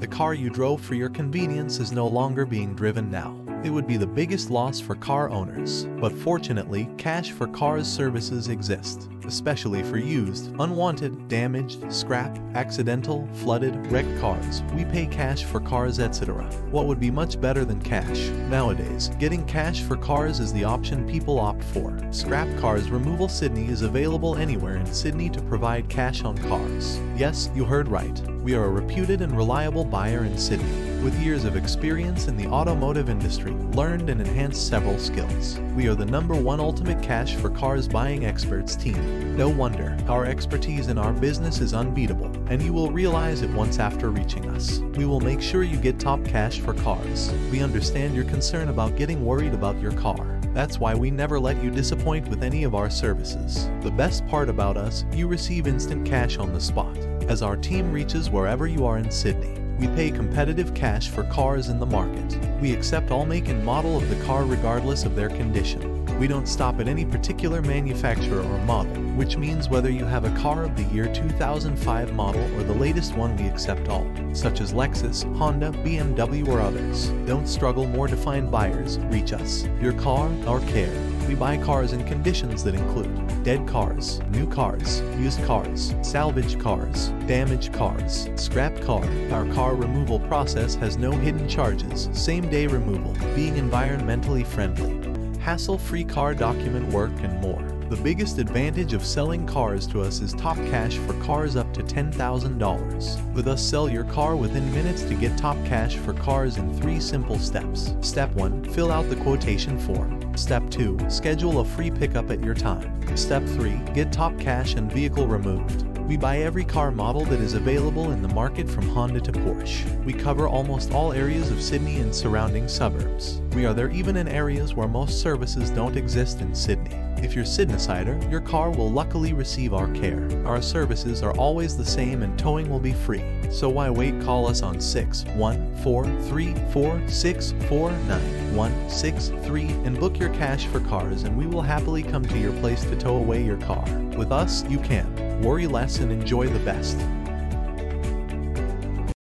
The car you drove for your convenience is no longer being driven now. It would be the biggest loss for car owners, but fortunately, Cash for Cars services exist, especially for used, unwanted, damaged, scrap, accidental, flooded, wrecked cars. We pay cash for cars, etc. What would be much better than cash? Nowadays, getting cash for cars is the option people opt for. Scrap Cars Removal Sydney is available anywhere in Sydney to provide cash on cars. Yes, you heard right. We are a reputed and reliable buyer in Sydney. With years of experience in the automotive industry, learned and enhanced several skills. We are the number one ultimate cash for cars buying experts team. No wonder, our expertise in our business is unbeatable, and you will realize it once after reaching us. We will make sure you get top cash for cars. We understand your concern about getting worried about your car. That's why we never let you disappoint with any of our services. The best part about us, you receive instant cash on the spot. As our team reaches wherever you are in Sydney, we pay competitive cash for cars in the market. We accept all make and model of the car regardless of their condition. We don't stop at any particular manufacturer or model, which means whether you have a car of the year 2005 model or the latest one, we accept all, such as Lexus, Honda, BMW, or others. Don't struggle more to find buyers, reach us. Your car, our care. We buy cars in conditions that include dead cars, new cars, used cars, salvage cars, damaged cars, scrap car. Our car removal process has no hidden charges, same day removal, being environmentally friendly, hassle free car document work, and more. The biggest advantage of selling cars to us is top cash for cars up to $10,000. With us, sell your car within minutes to get top cash for cars in three simple steps. Step 1 Fill out the quotation form. Step 2 Schedule a free pickup at your time. Step 3 Get top cash and vehicle removed. We buy every car model that is available in the market from Honda to Porsche. We cover almost all areas of Sydney and surrounding suburbs. We are there even in areas where most services don't exist in Sydney. If you're Sydneysider, your car will luckily receive our care. Our services are always the same and towing will be free. So why wait? Call us on 61434649163 and book your cash for cars and we will happily come to your place to tow away your car. With us, you can. Worry less and enjoy the best.